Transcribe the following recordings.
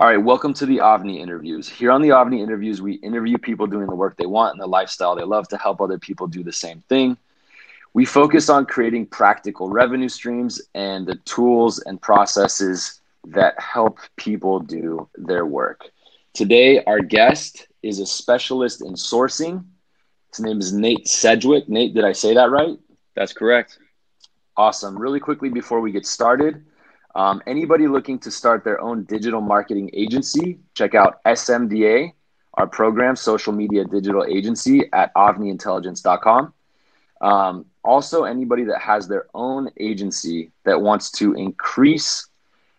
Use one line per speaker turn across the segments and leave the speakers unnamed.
All right, welcome to the Avni interviews. Here on the Avni interviews, we interview people doing the work they want and the lifestyle they love to help other people do the same thing. We focus on creating practical revenue streams and the tools and processes that help people do their work. Today, our guest is a specialist in sourcing. His name is Nate Sedgwick. Nate, did I say that right?
That's correct.
Awesome. Really quickly before we get started, um, anybody looking to start their own digital marketing agency, check out SMDA, our program, social media digital agency at avniintelligence.com. Um, also, anybody that has their own agency that wants to increase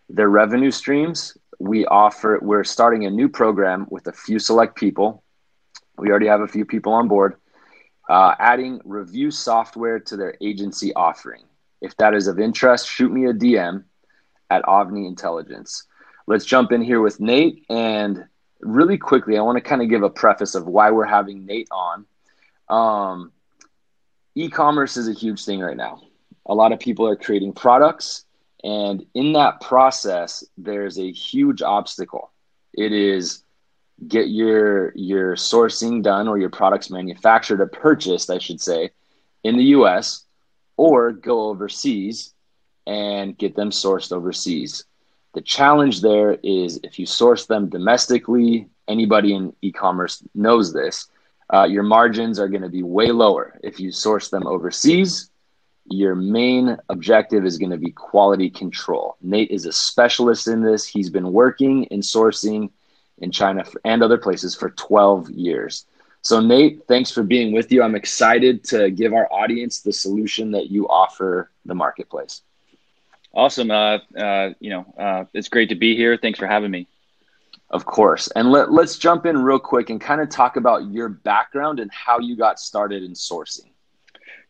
their revenue streams, we offer, we're starting a new program with a few select people. We already have a few people on board, uh, adding review software to their agency offering. If that is of interest, shoot me a DM at Avni Intelligence. Let's jump in here with Nate. And really quickly, I want to kind of give a preface of why we're having Nate on. Um, e commerce is a huge thing right now. A lot of people are creating products. And in that process, there's a huge obstacle. It is get your your sourcing done or your products manufactured or purchased, I should say, in the US or go overseas and get them sourced overseas. The challenge there is if you source them domestically, anybody in e commerce knows this, uh, your margins are going to be way lower. If you source them overseas, your main objective is going to be quality control. Nate is a specialist in this. He's been working in sourcing in China and other places for 12 years. So, Nate, thanks for being with you. I'm excited to give our audience the solution that you offer the marketplace.
Awesome. Uh, uh, you know, uh, it's great to be here. Thanks for having me.
Of course. And let, let's jump in real quick and kind of talk about your background and how you got started in sourcing.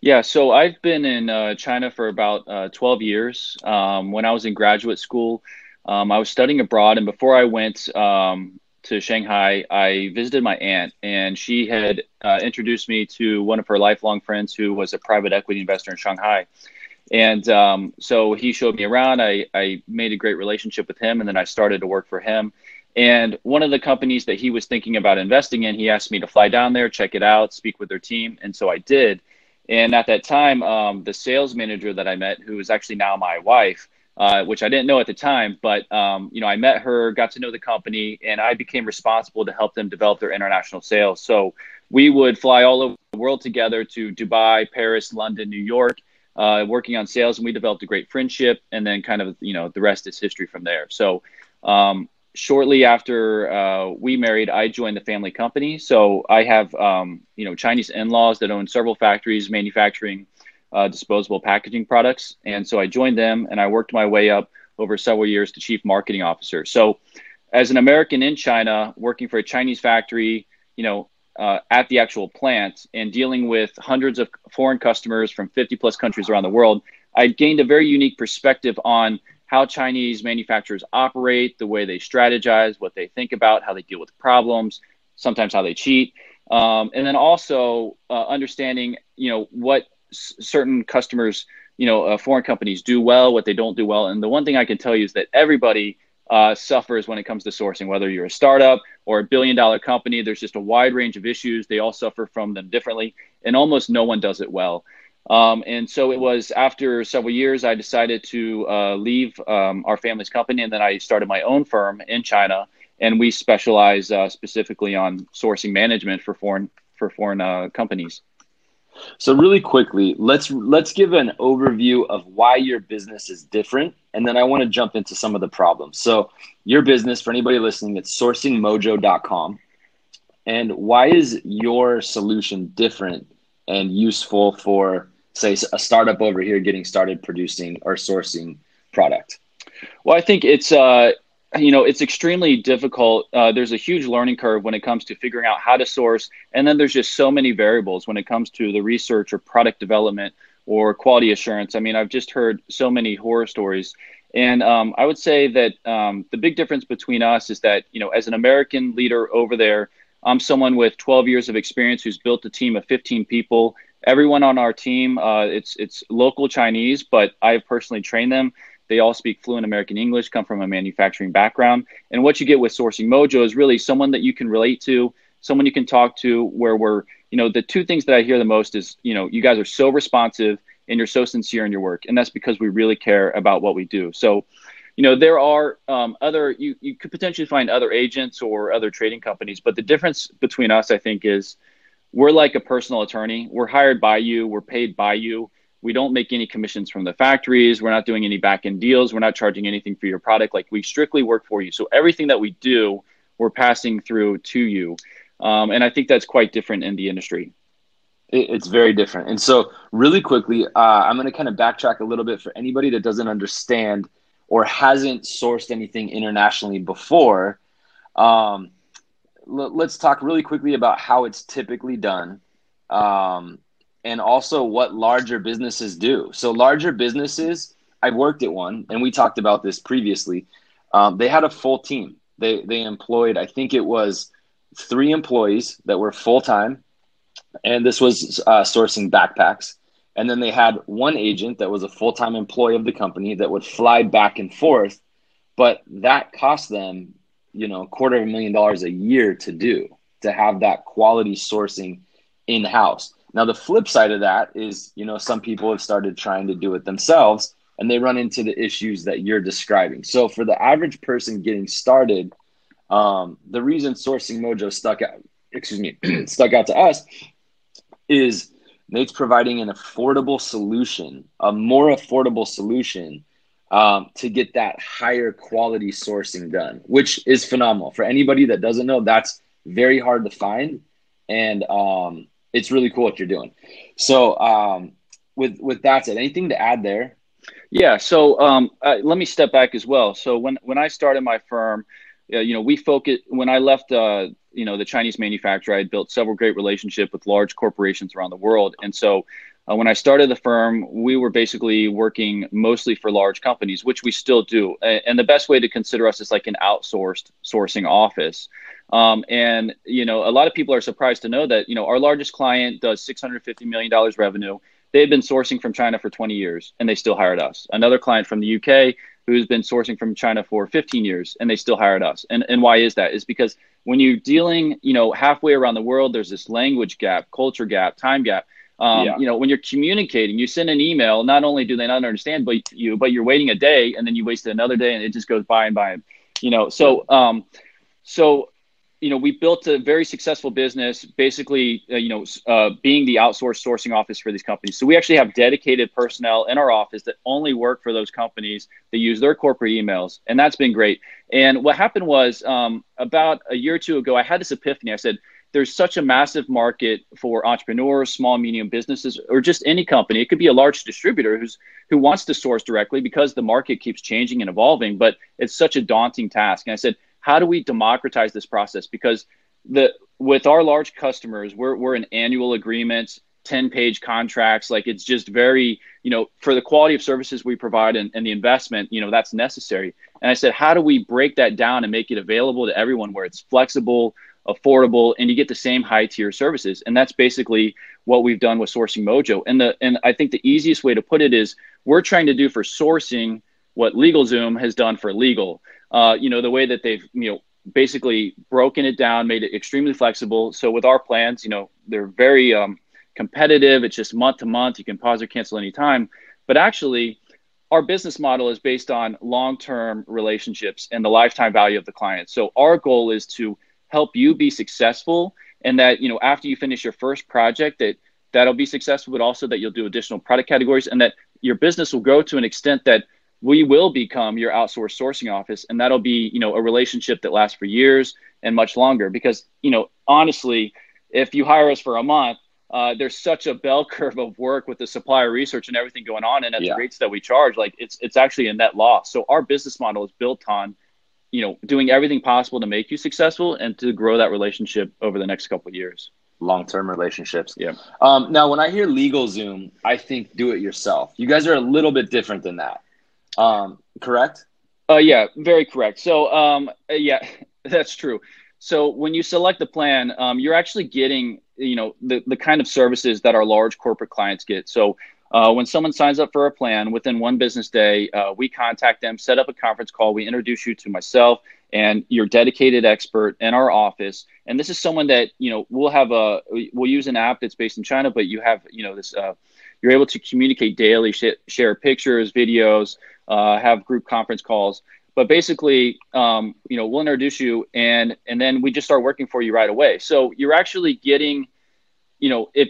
Yeah, so I've been in uh, China for about uh, 12 years. Um, when I was in graduate school, um, I was studying abroad. And before I went um, to Shanghai, I visited my aunt, and she had uh, introduced me to one of her lifelong friends who was a private equity investor in Shanghai. And um, so he showed me around. I, I made a great relationship with him, and then I started to work for him. And one of the companies that he was thinking about investing in, he asked me to fly down there, check it out, speak with their team. And so I did. And at that time, um, the sales manager that I met, who is actually now my wife, uh, which I didn't know at the time, but um, you know, I met her, got to know the company, and I became responsible to help them develop their international sales. So we would fly all over the world together to Dubai, Paris, London, New York, uh, working on sales, and we developed a great friendship. And then, kind of, you know, the rest is history from there. So, um, shortly after uh, we married, I joined the family company. So I have, um, you know, Chinese in-laws that own several factories manufacturing uh, disposable packaging products, and so I joined them, and I worked my way up over several years to chief marketing officer. So, as an American in China, working for a Chinese factory, you know, uh, at the actual plant and dealing with hundreds of foreign customers from 50 plus countries around the world, I gained a very unique perspective on how Chinese manufacturers operate, the way they strategize, what they think about, how they deal with problems, sometimes how they cheat, um, and then also uh, understanding, you know, what s- certain customers, you know, uh, foreign companies do well, what they don't do well. And the one thing I can tell you is that everybody uh, suffers when it comes to sourcing, whether you're a startup or a billion dollar company. There's just a wide range of issues. They all suffer from them differently, and almost no one does it well. Um, and so it was after several years, I decided to uh, leave um, our family's company, and then I started my own firm in China, and we specialize uh, specifically on sourcing management for foreign for foreign uh, companies.
So really quickly, let's let's give an overview of why your business is different, and then I want to jump into some of the problems. So your business, for anybody listening, it's sourcingmojo.com. And why is your solution different and useful for, say, a startup over here getting started producing or sourcing product?
Well, I think it's uh, you know it's extremely difficult. Uh, there's a huge learning curve when it comes to figuring out how to source and then there's just so many variables when it comes to the research or product development or quality assurance. I mean i've just heard so many horror stories. And um, i would say that um, the big difference between us is that you know as an american leader over there i'm someone with 12 years of experience who's built a team of 15 people. Everyone on our team uh, it's it's local chinese but i've personally trained them They all speak fluent American English, come from a manufacturing background. And what you get with Sourcing Mojo is really someone that you can relate to, someone you can talk to, where we're, you know, the two things that I hear the most is, you know, you guys are so responsive and you're so sincere in your work. And that's because we really care about what we do. So, you know, there are um, other, you, you could potentially find other agents or other trading companies, but the difference between us, I think, is we're like a personal attorney. We're hired by you, we're paid by you we don't make any commissions from the factories. We're not doing any back end deals. We're not charging anything for your product. Like we strictly work for you. So everything that we do, we're passing through to you. Um, and I think that's quite different in the industry.
It's very different. And so, really quickly, uh, I'm going to kind of backtrack a little bit for anybody that doesn't understand or hasn't sourced anything internationally before. Um, let's talk really quickly about how it's typically done. Um, and also what larger businesses do. So, larger businesses, I've worked at one, and we talked about this previously. Um, they had a full team. They they employed, I think it was three employees that were full time, and this was uh, sourcing backpacks. And then they had one agent that was a full time employee of the company that would fly back and forth, but that cost them, you know, a quarter of a million dollars a year to do to have that quality sourcing in house. Now, the flip side of that is, you know, some people have started trying to do it themselves and they run into the issues that you're describing. So, for the average person getting started, um, the reason Sourcing Mojo stuck out, excuse me, stuck out to us is Nate's providing an affordable solution, a more affordable solution um, to get that higher quality sourcing done, which is phenomenal. For anybody that doesn't know, that's very hard to find. And um, it's really cool what you're doing. So, um, with with that said, anything to add there?
Yeah. So, um, uh, let me step back as well. So when when I started my firm, uh, you know, we focus. When I left, uh, you know, the Chinese manufacturer, I had built several great relationships with large corporations around the world, and so. Uh, when I started the firm, we were basically working mostly for large companies, which we still do. And the best way to consider us is like an outsourced sourcing office. Um, and you know, a lot of people are surprised to know that you know our largest client does 650 million dollars revenue. They've been sourcing from China for 20 years, and they still hired us. Another client from the UK who's been sourcing from China for 15 years, and they still hired us. And and why is that? Is because when you're dealing, you know, halfway around the world, there's this language gap, culture gap, time gap. Um, yeah. You know, when you're communicating, you send an email. Not only do they not understand, but you, but you're waiting a day, and then you wasted another day, and it just goes by and by. You know, so um, so you know, we built a very successful business, basically, uh, you know, uh, being the outsourced sourcing office for these companies. So we actually have dedicated personnel in our office that only work for those companies that use their corporate emails, and that's been great. And what happened was um, about a year or two ago, I had this epiphany. I said, "There's such a massive market for entrepreneurs, small, medium businesses, or just any company. It could be a large distributor who's who wants to source directly because the market keeps changing and evolving, but it's such a daunting task." And I said how do we democratize this process? Because the with our large customers, we're we're in annual agreements, 10 page contracts. Like it's just very, you know, for the quality of services we provide and, and the investment, you know, that's necessary. And I said, how do we break that down and make it available to everyone where it's flexible, affordable, and you get the same high tier services? And that's basically what we've done with Sourcing Mojo. And the and I think the easiest way to put it is we're trying to do for sourcing what LegalZoom has done for legal uh, you know, the way that they've, you know, basically broken it down, made it extremely flexible. So with our plans, you know, they're very um, competitive. It's just month to month. You can pause or cancel anytime. But actually, our business model is based on long-term relationships and the lifetime value of the client. So our goal is to help you be successful and that, you know, after you finish your first project that that'll be successful, but also that you'll do additional product categories and that your business will grow to an extent that we will become your outsourced sourcing office and that'll be you know a relationship that lasts for years and much longer. Because you know honestly if you hire us for a month uh, there's such a bell curve of work with the supplier research and everything going on and at yeah. the rates that we charge like it's it's actually a net loss. So our business model is built on you know doing everything possible to make you successful and to grow that relationship over the next couple of years.
Long-term relationships.
Yeah.
Um, now when i hear LegalZoom i think do it yourself. You guys are a little bit different than that um, correct?
Uh, yeah, very correct. So, um, yeah, that's true. So when you select the plan, um, you're actually getting, you know, the, the kind of services that our large corporate clients get. So Uh, when someone signs up for a plan within one business day, uh, we contact them, set up a conference call. We introduce you to myself and your dedicated expert in our office. And this is someone that you know we'll have a we'll use an app that's based in China, but you have you know this uh, you're able to communicate daily, sh- share pictures, videos, uh, have group conference calls. But basically, um, you know, we'll introduce you, and and then we just start working for you right away. So you're actually getting, you know, if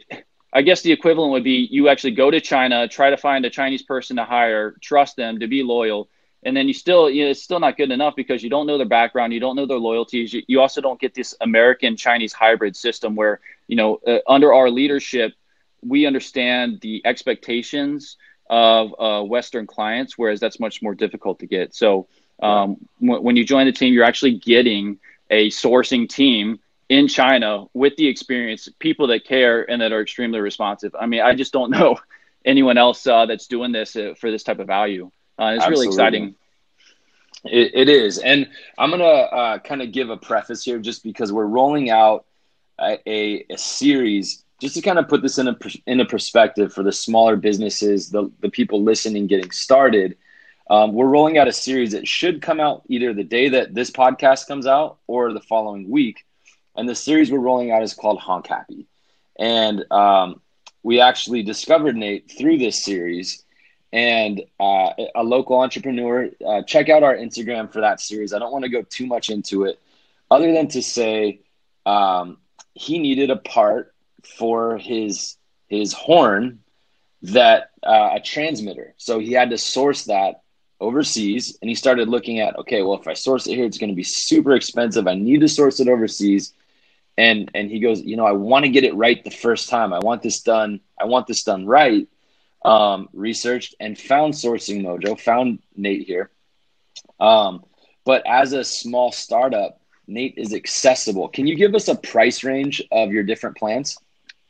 I guess the equivalent would be you actually go to China, try to find a Chinese person to hire, trust them to be loyal, and then you still you know, it's still not good enough because you don't know their background, you don't know their loyalties. You, you also don't get this American Chinese hybrid system where you know uh, under our leadership we understand the expectations of uh, Western clients, whereas that's much more difficult to get. So um, w- when you join the team, you're actually getting a sourcing team in China with the experience, people that care and that are extremely responsive. I mean, I just don't know anyone else uh, that's doing this uh, for this type of value. Uh, it's Absolutely. really exciting.
It, it is. And I'm going to uh, kind of give a preface here just because we're rolling out a, a, a, series just to kind of put this in a, in a perspective for the smaller businesses, the, the people listening, getting started. Um, we're rolling out a series that should come out either the day that this podcast comes out or the following week and the series we're rolling out is called Honk Happy. And um, we actually discovered Nate through this series and uh, a local entrepreneur. Uh, check out our Instagram for that series. I don't want to go too much into it, other than to say um, he needed a part for his his horn that uh, a transmitter. So he had to source that overseas, and he started looking at okay, well, if I source it here, it's going to be super expensive. I need to source it overseas. And and he goes you know i want to get it right the first time. I want this done i want this done right. Um, researched and found sourcing mojo found nate here. Um, but as a small startup nate is accessible. Can you give us a price range of your different plans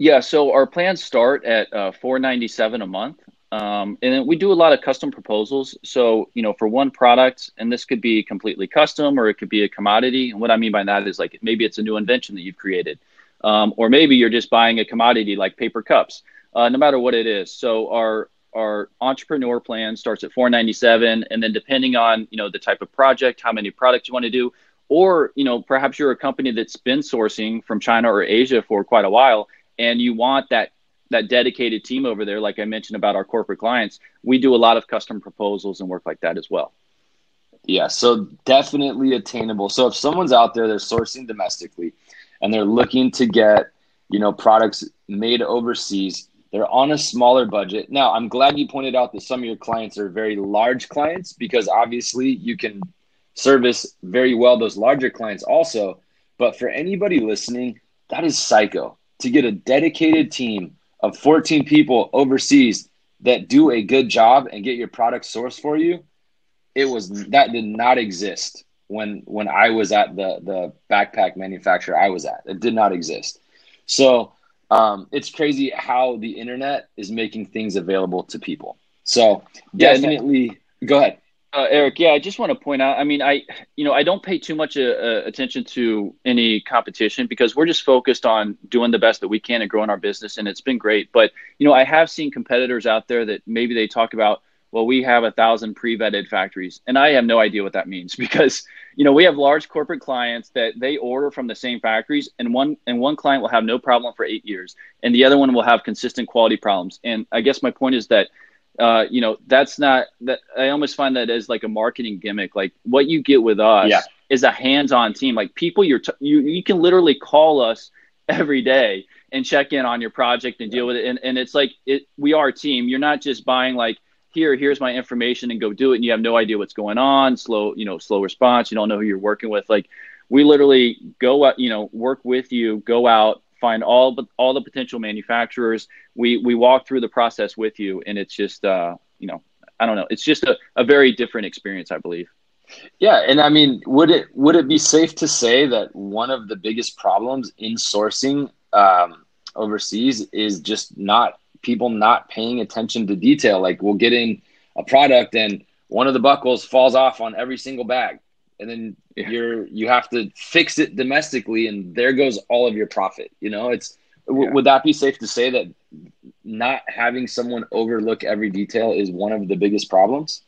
yeah so our plans start at uh, 497 a month um, and then we do a lot of custom proposals. So, you know, for one product, and this could be completely custom or it could be a commodity. And what I mean by that is like maybe it's a new invention that you've created, um, or maybe you're just buying a commodity like paper cups, uh, no matter what it is. So, our our entrepreneur plan starts at 497 and then depending on you know the type of project how many products you want to do or you know perhaps you're a company that's been sourcing from china or asia for quite a while and you want that that dedicated team over there, like I mentioned about our corporate clients, we do a lot of custom proposals and work like that as well.
Yeah, so definitely attainable. So if someone's out there, they're sourcing domestically and they're looking to get, you know, products made overseas, they're on a smaller budget. Now, I'm glad you pointed out that some of your clients are very large clients because obviously you can service very well those larger clients also. But for anybody listening, that is psycho to get a dedicated team of 14 people overseas that do a good job and get your product sourced for you, it was that did not exist when when I was at the the backpack manufacturer I was at. It did not exist. So um, it's crazy how the internet is making things available to people. So definitely, yeah, go ahead.
Uh, Eric, yeah, I just want to point out. I mean, I, you know, I don't pay too much uh, uh, attention to any competition because we're just focused on doing the best that we can and growing our business, and it's been great. But you know, I have seen competitors out there that maybe they talk about, well, we have a thousand pre-vetted factories, and I have no idea what that means because you know we have large corporate clients that they order from the same factories, and one and one client will have no problem for eight years, and the other one will have consistent quality problems. And I guess my point is that uh, you know, that's not that I almost find that as like a marketing gimmick. Like what you get with us yeah. is a hands-on team. Like people you're t- you you can literally call us every day and check in on your project and deal with it. And and it's like it we are a team. You're not just buying like here here's my information and go do it and you have no idea what's going on, slow, you know, slow response, you don't know who you're working with. Like we literally go out, you know, work with you, go out, find all the all the potential manufacturers. We we walk through the process with you, and it's just uh, you know I don't know. It's just a, a very different experience, I believe.
Yeah, and I mean, would it would it be safe to say that one of the biggest problems in sourcing um, overseas is just not people not paying attention to detail? Like we'll get in a product and one of the buckles falls off on every single bag and then yeah. you're you have to fix it domestically and there goes all of your profit you know it's yeah. w- would that be safe to say that not having someone overlook every detail is one of the biggest problems?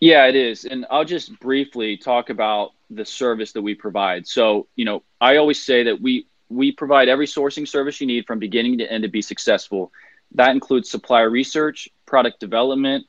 Yeah, it is. And I'll just briefly talk about the service that we provide. So, you know, I always say that we we provide every sourcing service you need from beginning to end to be successful. That includes supplier research, product development,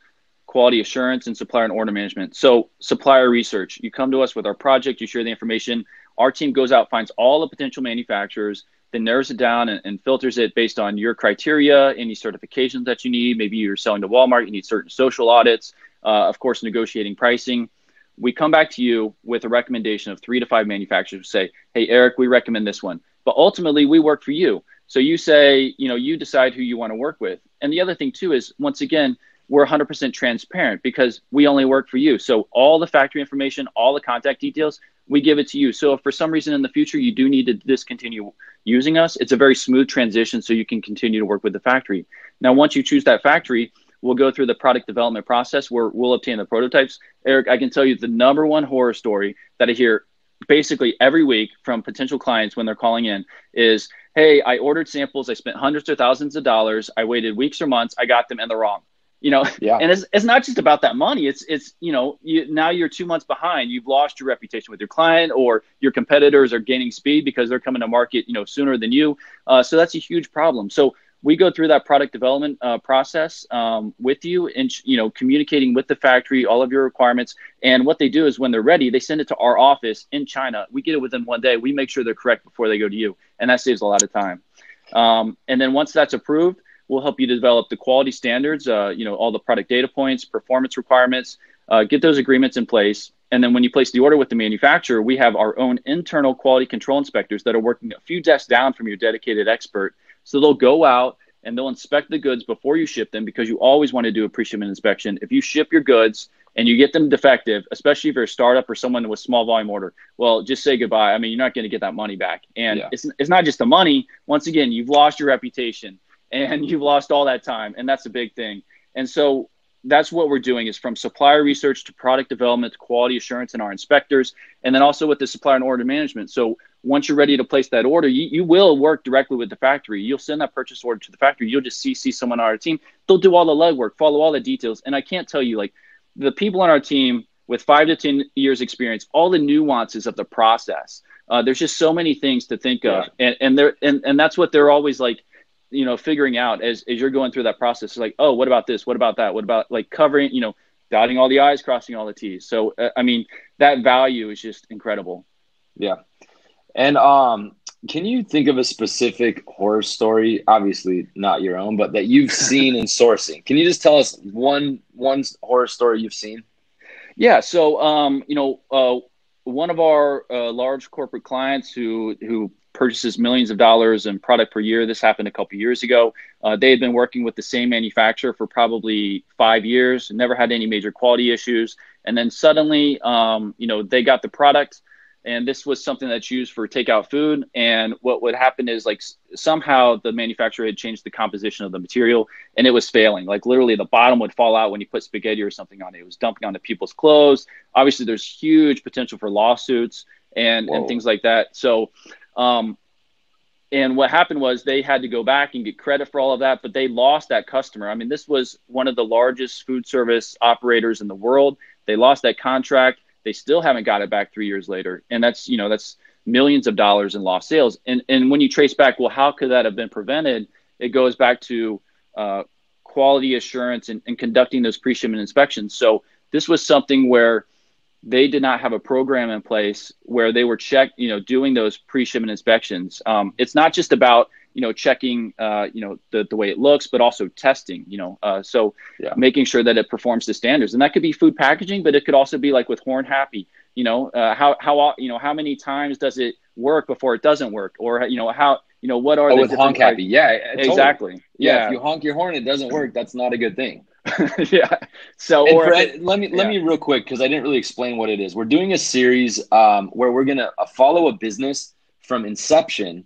quality assurance, and supplier and order management. So, supplier research, you come to us with our project, you share the information. Our team goes out, finds all the potential manufacturers, then narrows it down and, and, filters it based on your criteria, any certifications that you need. Maybe you're selling to Walmart, you need certain social audits, uh, of course, negotiating pricing. We come back to you with a recommendation of three to five manufacturers who say, hey, Eric, we recommend this one. But ultimately, we work for you. So you say, you know, you decide who you want to work with. And the other thing, too, is once again, we're 100% transparent because we only work for you. So all the factory information, all the contact details, we give it to you. So if for some reason in the future you do need to discontinue using us, it's a very smooth transition so you can continue to work with the factory. Now, once you choose that factory, we'll go through the product development process where we'll obtain the prototypes. Eric, I can tell you the number one horror story that I hear basically every week from potential clients when they're calling in is, hey, I ordered samples, I spent hundreds or thousands of dollars, I waited weeks or months, I got them and they're wrong you know yeah. and it's, it's not just about that money. It's it's you know you, now you're two months behind. You've lost your reputation with your client or your competitors are gaining speed because they're coming to market you know sooner than you. Uh, so that's a huge problem. So we go through that product development uh, process um, with you and you know communicating with the factory all of your requirements. And what they do is when they're ready they send it to our office in china. We get it within one day. We make sure they're correct before they go to you. And that saves a lot of time. Um, and then once that's approved We'll help you develop the quality standards, uh, you know, all the product data points, performance requirements, uh, get those agreements in place. And then when you place the order with the manufacturer, we have our own internal quality control inspectors that are working a few desks down from your dedicated expert. So they'll go out and they'll inspect the goods before you ship them because you always want to do a pre-shipment inspection. If you ship your goods and you get them defective, especially if you're a startup or someone with small volume order, well, just say goodbye. I mean, you're not going to get that money back. And yeah. it's, it's not just the money. Once again, you've lost your reputation and you've lost all that time and that's a big thing. And so that's what we're doing is from supplier research to product development to quality assurance and our inspectors and then also with the supplier and order management. So once you're ready to place that order you, you will work directly with the factory. You'll send that purchase order to the factory. You'll just cc someone on our team. They'll do all the legwork follow all the details. And i can't tell you like the people on our team with five to ten years experience all the nuances of the process. Uh, there's just so many things to think yeah. of and, and they're and, and that's what they're always like you know figuring out as, as you're going through that process like oh what about this? What about that? What about like covering you know dotting all the i's crossing all the t's. So uh, i mean that value is just incredible.
Yeah. And um can you think of a specific horror story obviously not your own but that you've seen in sourcing? Can you just tell us one one horror story you've seen?
Yeah. So um you know uh one of our uh, large corporate clients who who purchases millions of dollars in product per year. This happened a couple years ago. Uh, they had been working with the same manufacturer for probably five years, never had any major quality issues, and then suddenly, um, you know, they got the product, and this was something that's used for takeout food. And what would happen is like somehow the manufacturer had changed the composition of the material, and it was failing. Like literally, the bottom would fall out when you put spaghetti or something on it. It was dumping onto people's clothes. Obviously, there's huge potential for lawsuits and and things like that. So um, and what happened was they had to go back and get credit for all of that, but they lost that customer. I mean, this was one of the largest food service operators in the world. They lost that contract. They still haven't got it back three years later, and that's you know that's millions of dollars in lost sales. And and when you trace back, well, how could that have been prevented? It goes back to uh, quality assurance and, and conducting those pre-shipment inspections. So this was something where they did not have a program in place where they were check, you know, doing those pre-shipment inspections. Um, it's not just about you know checking uh, you know the, the way it looks, but also testing. You know, uh, so yeah. making sure that it performs to standards, and that could be food packaging, but it could also be like with Horn Happy. You know, uh, how how you know how many times does it work before it doesn't work, or you know how you know what are
oh, the with honk happy? Yeah,
totally. exactly.
Yeah. yeah, if you honk your horn, it doesn't work. That's not a good thing.
yeah. So,
or Fred, let me yeah. let me real quick because I didn't really explain what it is. We're doing a series um, where we're gonna uh, follow a business from inception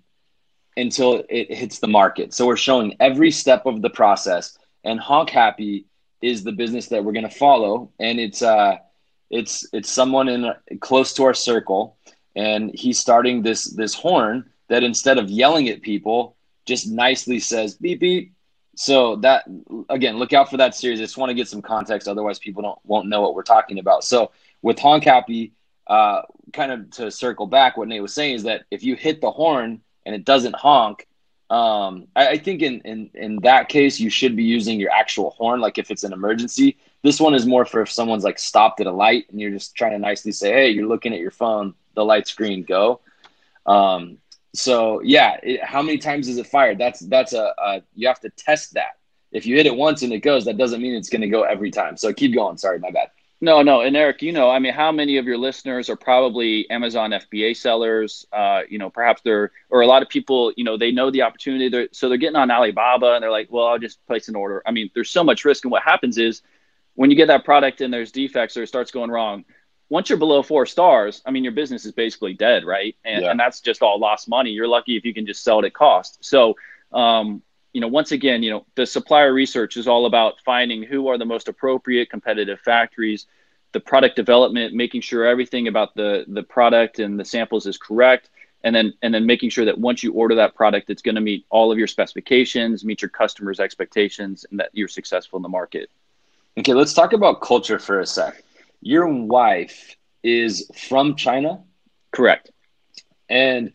until it hits the market. So we're showing every step of the process, and Honk Happy is the business that we're gonna follow, and it's uh, it's it's someone in close to our circle, and he's starting this this horn that instead of yelling at people, just nicely says beep beep So that again, look out for that series. I just want to get some context, otherwise people don't won't know what we're talking about. So with honk happy, uh, kind of to circle back, what Nate was saying is that if you hit the horn and it doesn't honk, um, I, I, think in, in in that case you should be using your actual horn, like if it's an emergency. This one is more for if someone's like stopped at a light and you're just trying to nicely say, "Hey, you're looking at your phone, the light screen, go." Um, so yeah, it, how many times is it fired? That's that's a, a you have to test that. If you hit it once and it goes, that doesn't mean it's going to go every time. So keep going. Sorry, my bad.
No, no, and Eric, you know, I mean, how many of your listeners are probably Amazon FBA sellers? Uh, you know, perhaps they're, or a lot of people, you know, they know the opportunity, they're, so they're getting on Alibaba and they're like, well, I'll just place an order. I mean, there's so much risk, and what happens is when you get that product and there's defects or it starts going wrong, once you're below four stars, I mean, your business is basically dead, right? And, yeah. and that's just all lost money. You're lucky if you can just sell it at cost. So, um, you know, once again, you know, the supplier research is all about finding who are the most appropriate competitive factories, the product development, making sure everything about the the product and the samples is correct, and then and then making sure that once you order that product, it's going to meet all of your specifications, meet your customers' expectations, and that you're successful in the market.
Okay, let's talk about culture for a sec. Your wife is from China,
correct?
And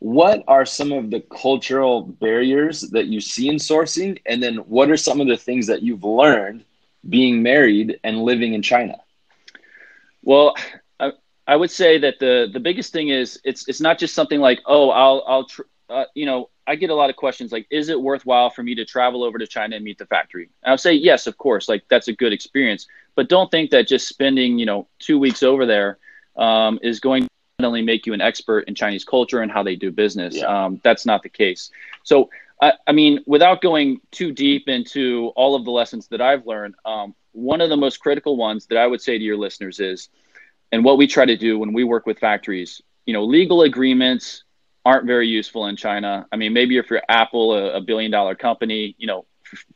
what are some of the cultural barriers that you see in sourcing? And then what are some of the things that you've learned being married and living in china?
Well i, I would say that the the biggest thing is it's it's not just something like oh i'll i'll tr- uh, you know i get a lot of questions like is it worthwhile for me to travel over to china and meet the factory? And i'll say yes of course. Like that's a good experience but don't think that just spending you know two weeks over there um, is going to only make you an expert in Chinese culture and how they do business. Yeah. Um, that's not the case. So, I, I, mean, without going too deep into all of the lessons that I've learned, um, one of the most critical ones that I would say to your listeners is, and what we try to do when we work with factories, you know, legal agreements aren't very useful in China. I mean, maybe if you're Apple, a, a billion dollar company, you know,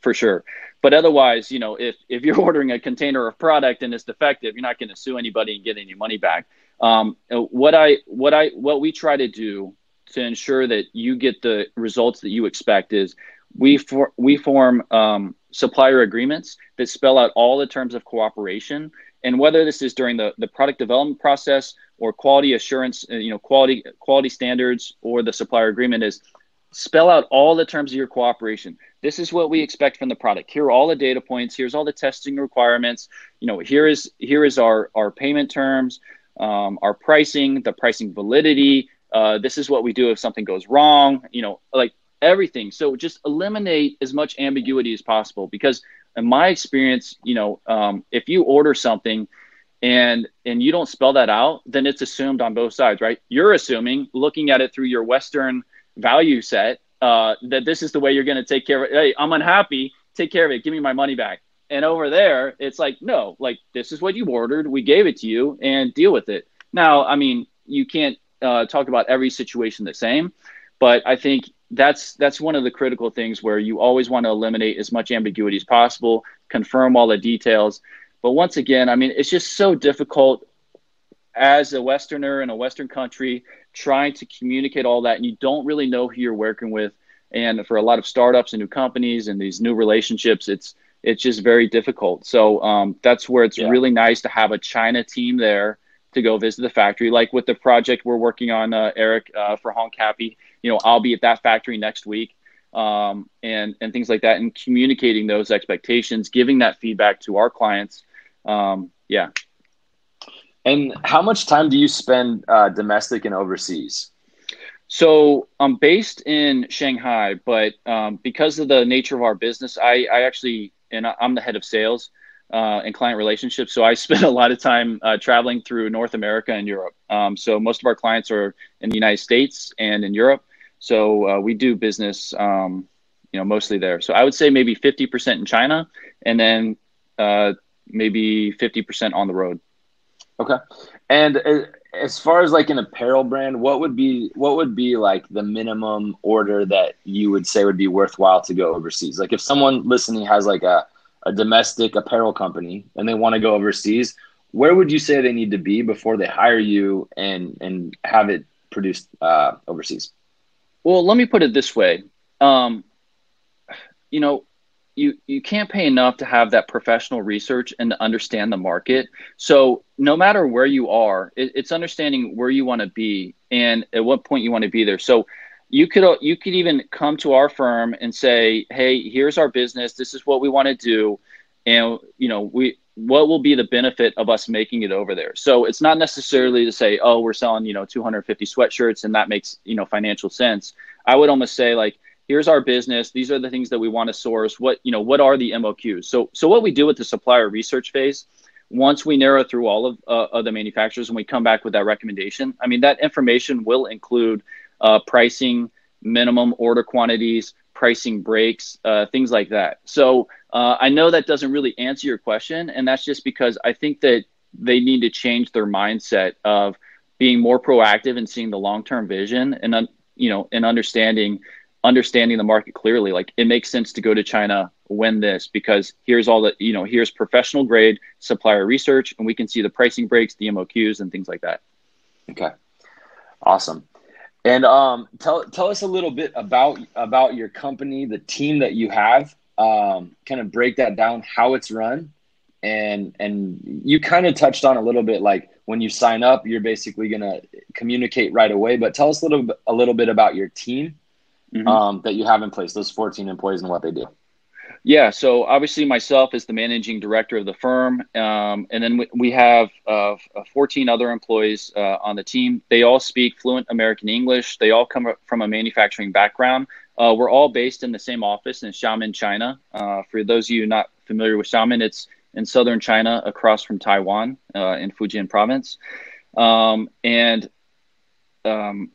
for sure. But otherwise, you know, if, if you're ordering a container of product and it's defective, you're not going to sue anybody and get any money back. Um, what I what I what we try to do to ensure that you get the results that you expect is we for, we form um, supplier agreements that spell out all the terms of cooperation and whether this is during the, the product development process or quality assurance uh, you know quality quality standards or the supplier agreement is spell out all the terms of your cooperation this is what we expect from the product here are all the data points here's all the testing requirements you know here is here is our our payment terms um, our pricing, the pricing validity. Uh, this is what we do if something goes wrong, you know, like everything. So just eliminate as much ambiguity as possible because in my experience, you know, um, if you order something and and you don't spell that out, then it's assumed on both sides, right? You're assuming, looking at it through your Western value set, uh, that this is the way you're going to take care of it. Hey, I'm unhappy. Take care of it. Give me my money back. And over there, it's like, no, like this is what you ordered. We gave it to you and deal with it. Now, I mean, you can't uh, talk about every situation the same, but I think that's that's one of the critical things where you always want to eliminate as much ambiguity as possible, confirm all the details. But once again, I mean, it's just so difficult as a Westerner in a Western country trying to communicate all that, and you don't really know who you're working with. And for a lot of startups and new companies and these new relationships, it's it's just very difficult. So um, that's where it's yeah. really nice to have a China team there to go visit the factory. Like with the project we're working on, uh, Eric, uh, for Happy, you know, I'll be at that factory next week um, and, and things like that and communicating those expectations, giving that feedback to our clients. Um, yeah.
And how much time do you spend uh, domestic and overseas?
So I'm based in Shanghai, but um, because of the nature of our business, I, I actually and I'm the head of sales uh, and client relationships. So I spend a lot of time uh, traveling through North America and Europe. Um, so most of our clients are in the United States and in Europe. So uh, we do business, um, you know, mostly there. So I would say maybe 50% in China, and then uh, maybe 50% on the road.
Okay. And uh, as far as like an apparel brand, what would be what would be like the minimum order that you would say would be worthwhile to go overseas? Like if someone listening has like a, a domestic apparel company and they want to go overseas, where would you say they need to be before they hire you and and have it produced uh, overseas?
Well, let me put it this way. Um, you know, you you can't pay enough to have that professional research and to understand the market. So no matter where you are, it, it's understanding where you want to be and at what point you want to be there. So you could you could even come to our firm and say, "Hey, here's our business. This is what we want to do." And you know, we what will be the benefit of us making it over there? So it's not necessarily to say, "Oh, we're selling, you know, 250 sweatshirts and that makes, you know, financial sense." I would almost say like here's our business these are the things that we want to source what you know what are the moqs so so what we do with the supplier research phase once we narrow through all of, uh, of the manufacturers and we come back with that recommendation i mean that information will include uh, pricing minimum order quantities pricing breaks uh, things like that. So uh, i know that doesn't really answer your question and that's just because i think that they need to change their mindset of being more proactive and seeing the long-term vision and you know and understanding understanding the market clearly like it makes sense to go to china when this because here's all the you know here's professional grade supplier research and we can see the pricing breaks the moqs and things like that.
Okay. Awesome. And um, tell tell us a little bit about about your company the team that you have. Um, kind of break that down how it's run and and you kind of touched on a little bit like when you sign up you're basically going to communicate right away but tell us a little a little bit about your team mm-hmm. um, that you have in place, those 14 employees and what they do?
Yeah, so obviously myself is the managing director of the firm, um, and then we, we have uh, 14 other employees uh, on the team. They all speak fluent American English. They all come from a manufacturing background. Uh, we're all based in the same office in Xiamen, China. Uh, for those of you not familiar with Xiamen, it's in southern China, across from Taiwan, uh, in Fujian province. Um, and um,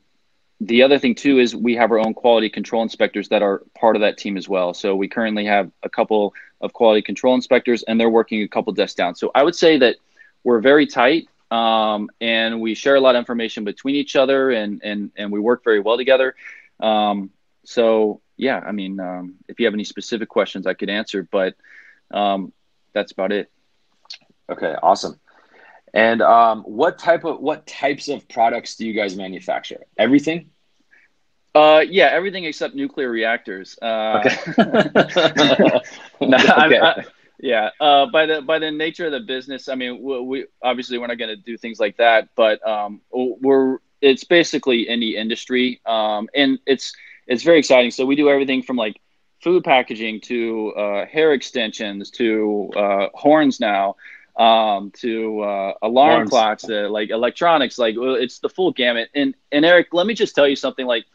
the other thing too is we have our own quality control inspectors that are part of that team as well. So we currently have a couple of quality control inspectors, and they're working a couple desks down. So I would say that we're very tight, um, and we share a lot of information between each other, and and and we work very well together. Um, so yeah, I mean, um, if you have any specific questions, I could answer, but um, that's about it.
Okay, awesome. And um, what type of what types of products do you guys manufacture? Everything?
Uh, yeah, everything except nuclear reactors. Uh, okay. no, okay. I, yeah. Uh, by the by the nature of the business, I mean, we, we obviously we're not going to do things like that, but um, we're it's basically any industry, um, and it's it's very exciting. So we do everything from like food packaging to uh, hair extensions to uh, horns now um, to uh, alarm clocks, to, like electronics, like it's the full gamut. And and Eric, let me just tell you something. Like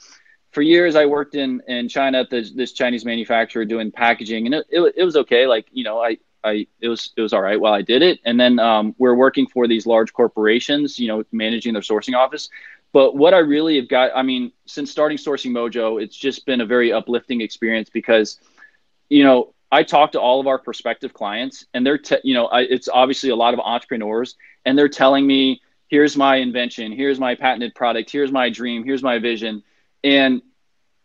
for years, I worked in in China at this, this Chinese manufacturer doing packaging, and it, it, it was okay. Like you know, I I it was it was all right while I did it. And then um, we're working for these large corporations, you know, managing their sourcing office. But what I really have got, I mean, since starting Sourcing Mojo, it's just been a very uplifting experience because, you know, I talk to all of our prospective clients, and they're, te- you know, I, it's obviously a lot of entrepreneurs, and they're telling me, "Here's my invention. Here's my patented product. Here's my dream. Here's my vision," and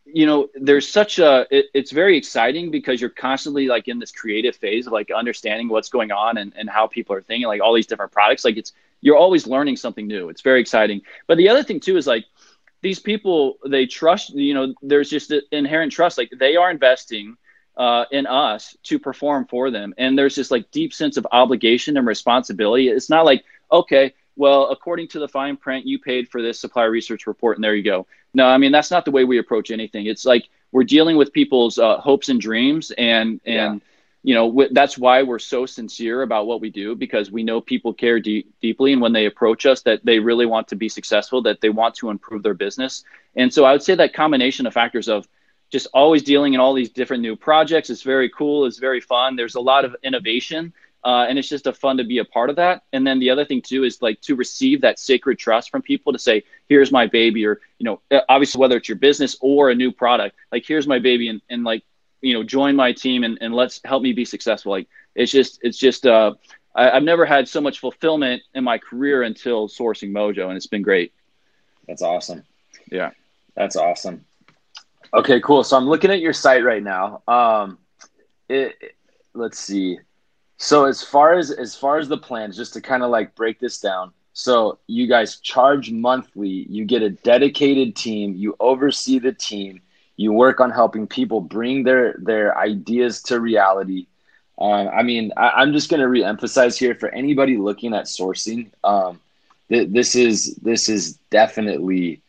you know, there's such a. It, it's very exciting because you're constantly like in this creative phase of like understanding what's going on and and how people are thinking, like all these different products. Like it's you're always learning something new. It's very exciting. But the other thing too is like these people they trust. You know, there's just an inherent trust. Like they are investing uh, in us to perform for them. And there's this like deep sense of obligation and responsibility. It's not like, okay, well, according to the fine print, you paid for this supplier research report and there you go. No, I mean, that's not the way we approach anything. It's like we're dealing with people's uh, hopes and dreams and, and, yeah. You know, w- that's why we're so sincere about what we do because we know people care de- deeply. And when they approach us, that they really want to be successful, that they want to improve their business. And so I would say that combination of factors of just always dealing in all these different new projects. It's very cool. It's very fun. There's a lot of innovation. Uh, and it's just a fun to be a part of that. And then the other thing too is like to receive that sacred trust from people to say, "Here's my baby," or you know, uh, obviously whether it's your business or a new product, like "Here's my baby," and, and like you know, join my team and, and let's help me be successful. Like it's just it's just uh, I, I've never had so much fulfillment in my career until sourcing Mojo, and it's been great.
That's awesome.
Yeah,
that's awesome. Okay, cool. So I'm looking at your site right now. Um, it, it, let's see. So as far as as far as the plans, just to kind of like break this down. So you guys charge monthly. You get a dedicated team. You oversee the team. You work on helping people bring their their ideas to reality. Um, I mean, I, am just going to reemphasize here for anybody looking at sourcing. Um, th- this is this is definitely,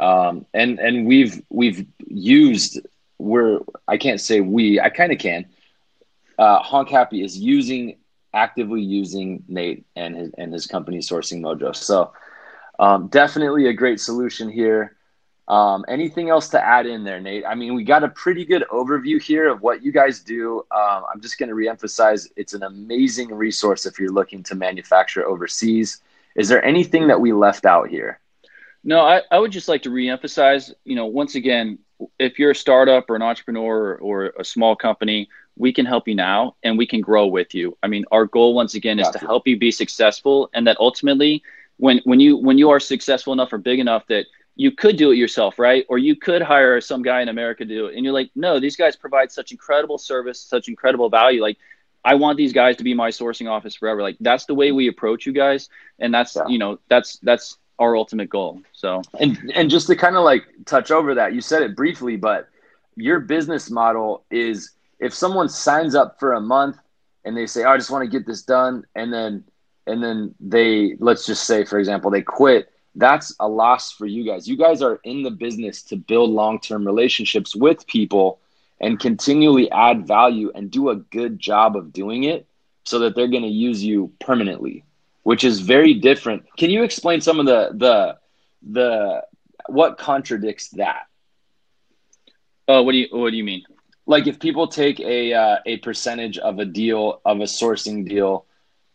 um, and and we've we've used. We're I can't say we. I kind of can. Uh, Honk Happy is using actively using Nate and his and his company Sourcing Mojo. So um, definitely a great solution here. Um, anything else to add in there, Nate? I mean, we got a pretty good overview here of what you guys do. Um, I'm just going to reemphasize it's an amazing resource if you're looking to manufacture overseas. Is there anything that we left out here?
No, I, I would just like to reemphasize, you know, once again, if you're a startup or an entrepreneur or, or a small company, we can help you now and we can grow with you. I mean, our goal once again is to help you be successful and that ultimately when when you when you are successful enough or big enough that you could do it yourself, right? Or you could hire some guy in America to do it. And you're like, no, these guys provide such incredible service, such incredible value. Like, I want these guys to be my sourcing office forever. Like, that's the way we approach you guys. And that's, yeah. you know, that's, that's our ultimate goal. So,
and, and just to kind of like touch over that, you said it briefly, but your business model is if someone signs up for a month and they say, oh, I just want to get this done. And then, and then they, let's just say, for example, they quit that's a loss for you guys. You guys are in the business to build long term relationships with people and continually add value and do a good job of doing it so that they're going to use you permanently, which is very different. Can you explain some of the, the, the, what contradicts that?
Uh, what do you, what do you mean?
Like if people take a, uh, a percentage of a deal, of a sourcing deal,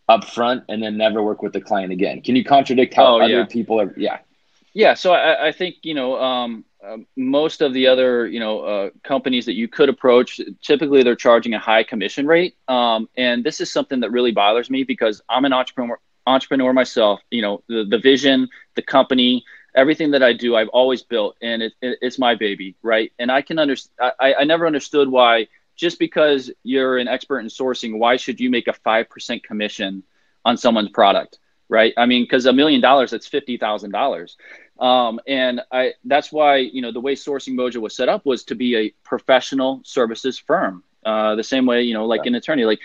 up front and then never work with the client again. Can you contradict how oh, other yeah. people are? Yeah.
Yeah. So I, I think, you know, um, uh, most of the other, you know, uh, companies that you could approach, typically they're charging a high commission rate. Um, and this is something that really bothers me because I'm an entrepreneur, entrepreneur myself, you know, the, the vision, the company, everything that I do, I've always built and it, it, it's my baby. Right. And I can understand, I, I never understood why just because you're an expert in sourcing, why should you make a 5% commission on someone's product? Right. I mean, because a million dollars, that's $50,000. Um, and I, that's why, you know, the way Sourcing Mojo was set up was to be a professional services firm. Uh, the same way, you know, like an attorney, like,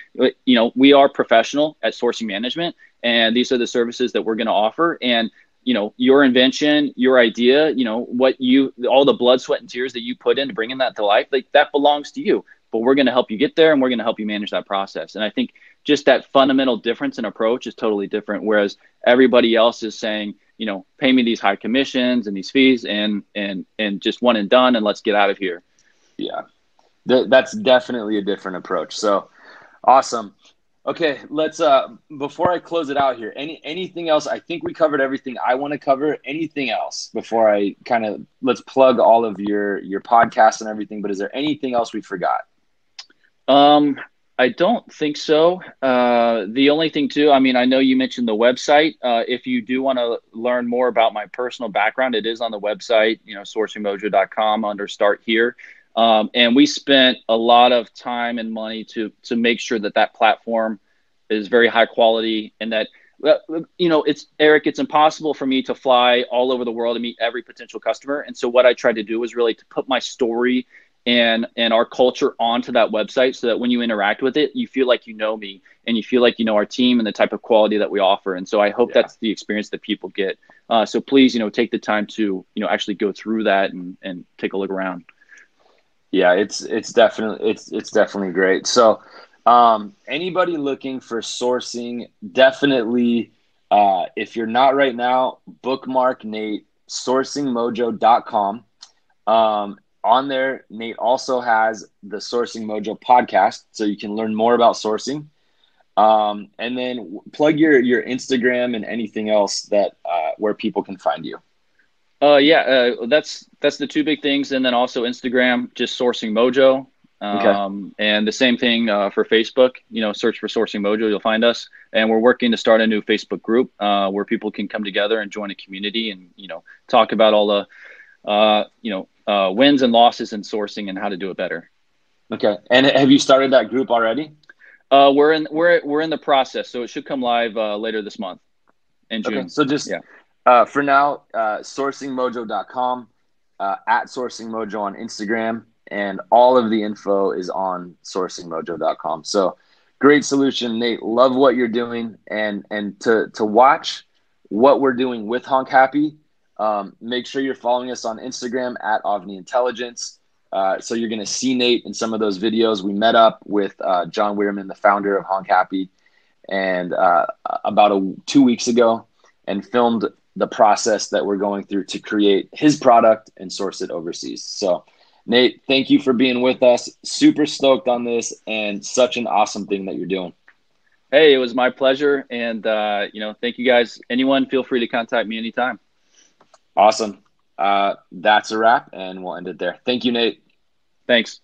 you know, we are professional at sourcing management and these are the services that we're going to offer. And you know your invention your idea you know what you all the blood sweat and tears that you put into bringing that to life like that belongs to you but we're going to help you get there and we're going to help you manage that process. And I think just that fundamental difference in approach is totally different. Whereas everybody else is saying, you know, pay me these high commissions and these fees and, and, and just one and done and let's get out of here.
Yeah, that's definitely a different approach. So awesome. Okay, let's uh before I close it out here, any anything else? I think we covered everything I want to cover. Anything else before I kind of let's plug all of your your podcasts and everything, but is there anything else we forgot?
Um, I don't think so. Uh, the only thing, too, I mean, I know you mentioned the website. Uh, if you do want to learn more about my personal background, it is on the website, you know, sourcingmojo.com under start here. Um, and we spent a lot of time and money to to make sure that that platform is very high quality and that you know it's eric it's impossible for me to fly all over the world and meet every potential customer. And so what i tried to do was really to put my story and and our culture onto that website so that when you interact with it you feel like you know me and you feel like you know our team and the type of quality that we offer. And so i hope yeah. that's the experience that people get. Uh, so please you know take the time to you know actually go through that and and take a look around
yeah it's it's definitely it's it's definitely great so um, anybody looking for sourcing definitely uh, if you're not right now bookmark nate sourcingmojo.com um, on there, Nate also has the Sourcing Mojo podcast, so you can learn more about sourcing. Um, and then plug your your Instagram and anything else that uh, where people can find you.
Uh, yeah, uh, that's that's the two big things, and then also Instagram, just Sourcing Mojo. Um, okay. And the same thing uh, for Facebook. You know, search for Sourcing Mojo, you'll find us. And we're working to start a new Facebook group uh, where people can come together and join a community and you know talk about all the uh, you know uh, wins and losses in sourcing and how to do it better.
Okay. And have you started that group already?
Uh, we're in we're we're in the process, so it should come live uh, later this month in June. Okay.
So just yeah. Uh, for now, uh, sourcingmojo.com. uh, at Sourcing Mojo on Instagram, and all of the info is on sourcingmojo.com. So great solution, Nate. Love what you're doing, and and to to watch what we're doing with Honk Happy. Um, make sure you're following us on Instagram at Avni Intelligence. Uh, so you're going to see Nate in some of those videos. We met up with uh, John Weirman, the founder of Honk Happy, and uh, about a, two weeks ago, and filmed the process that we're going through to create his product and source it overseas. So, Nate, thank you for being with us. Super stoked on this, and such an awesome thing that you're doing.
Hey, it was my pleasure, and uh, you know, thank you guys. Anyone, feel free to contact me anytime.
Awesome. Uh, that's a wrap, and we'll end it there. Thank you, Nate.
Thanks.